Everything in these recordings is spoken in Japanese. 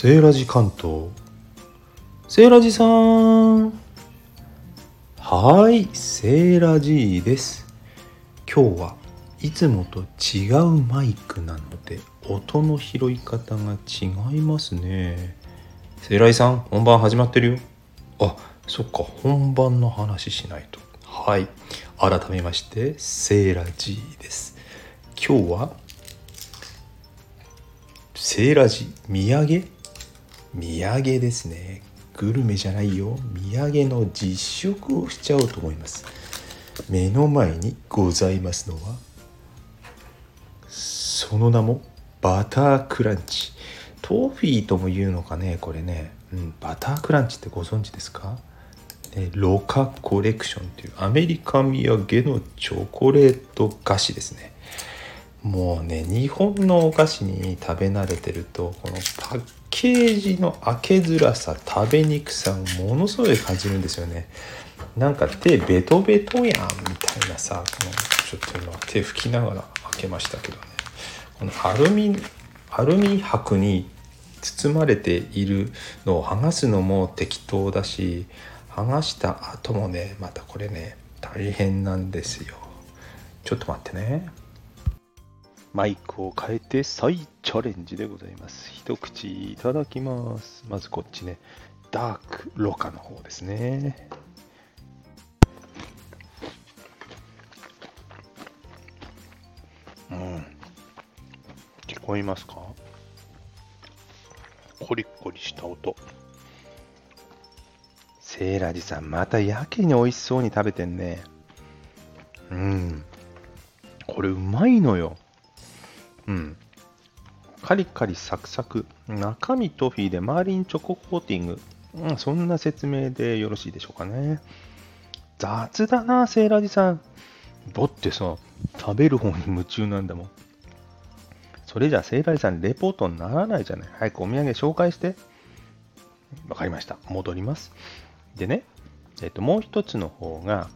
セーラジ関東。セーラジさん。はいセーラジーです。今日はいつもと違うマイクなので音の拾い方が違いますね。セーラジさん本番始まってるよ。あそっか本番の話しないと。はい改めましてセーラジーです。今日はセーラジ土産土産ですね。グルメじゃないよ。土産の実食をしちゃおうと思います。目の前にございますのはその名もバタークランチ。トフィーとも言うのかねこれね、うん、バタークランチってご存知ですか？ロカコレクションというアメリカ土産のチョコレート菓子ですね。もうね日本のお菓子に食べ慣れてるとこのパッケージの開けづらさ食べにくさをものすごい感じるんですよね。なんか手ベトベトやんみたいなさこのちょっと今手拭きながら開けましたけどね。このアルミアルミ箔に包まれているのを剥がすのも適当だし剥がした後もねまたこれね大変なんですよ。ちょっと待ってね。マイクを変えて再チャレンジでございます。一口いただきます。まずこっちね、ダークロカの方ですね。うん。聞こえますか？コリコリした音。セーラジさん、またやけに美味しそうに食べてんね。うん。これうまいのよ。うん。カリカリサクサク。中身トフィーで周りにチョココーティング。うん、そんな説明でよろしいでしょうかね。雑だな、セーラージさん。だってさ、食べる方に夢中なんだもん。それじゃあセーラージさんレポートにならないじゃない。早くお土産紹介して。わかりました。戻ります。でね、えっと、もう一つの方が、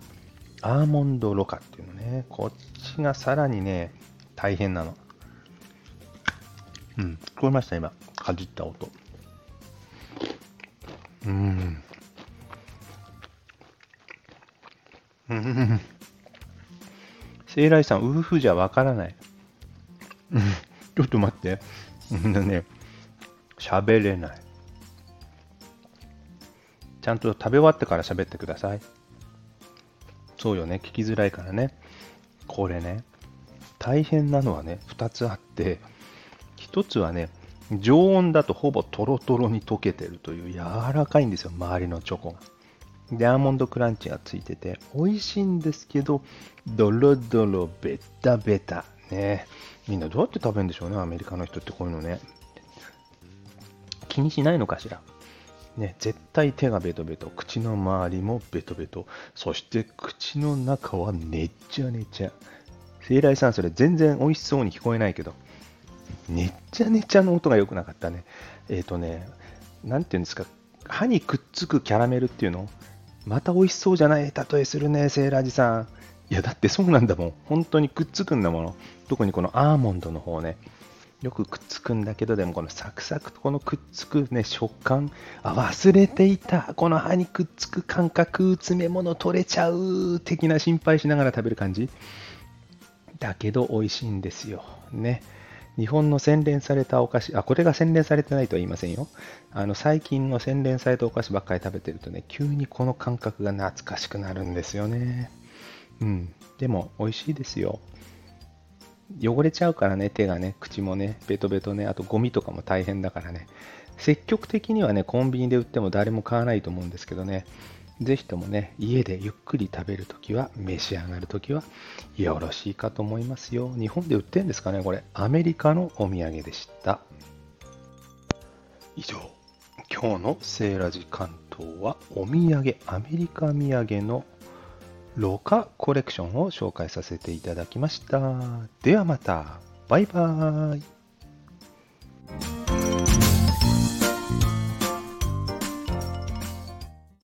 アーモンドロカっていうのね。こっちがさらにね、大変なの。うん、聞こえました、今。かじった音。うん。うん。セイライさん、ウーフじゃわからない。うん。ちょっと待って。うん。ね、喋れない。ちゃん。と食べ終わってから喋ってください。そうよね、聞きづらいからね。これね、大変なのはね、2つあって、一つはね、常温だとほぼトロトロに溶けてるという柔らかいんですよ、周りのチョコが。で、アーモンドクランチがついてて、美味しいんですけど、ドロドロ、ベタベタ。ね。みんなどうやって食べるんでしょうね、アメリカの人ってこういうのね。気にしないのかしら。ね、絶対手がベトベト、口の周りもベトベト、そして口の中はねっちゃねちゃ。聖来さん、それ全然美味しそうに聞こえないけど、ねっちゃねちゃの音が良くなかったね。えっ、ー、とね、なんていうんですか、歯にくっつくキャラメルっていうの？また美味しそうじゃない？例えするね、セーラージさん。いや、だってそうなんだもん。本当にくっつくんだもの。特にこのアーモンドの方ね。よくくっつくんだけど、でもこのサクサクとこのくっつくね、食感。あ、忘れていた。この歯にくっつく感覚、詰め物取れちゃう。的な心配しながら食べる感じ。だけど美味しいんですよ。ね。日本の洗練されたお菓子、あ、これが洗練されてないとは言いませんよ。あの、最近の洗練されたお菓子ばっかり食べてるとね、急にこの感覚が懐かしくなるんですよね。うん。でも、美味しいですよ。汚れちゃうからね、手がね、口もね、ベトベトね、あとゴミとかも大変だからね。積極的にはね、コンビニで売っても誰も買わないと思うんですけどね、ぜひともね、家でゆっくり食べるときは、召し上がるときは、よろしいかと思いますよ。日本で売ってんですかねこれ、アメリカのお土産でした。以上、今日のセーラジ関東は、お土産、アメリカ土産のロカコレクションを紹介させていただきました。ではまた、バイバーイ。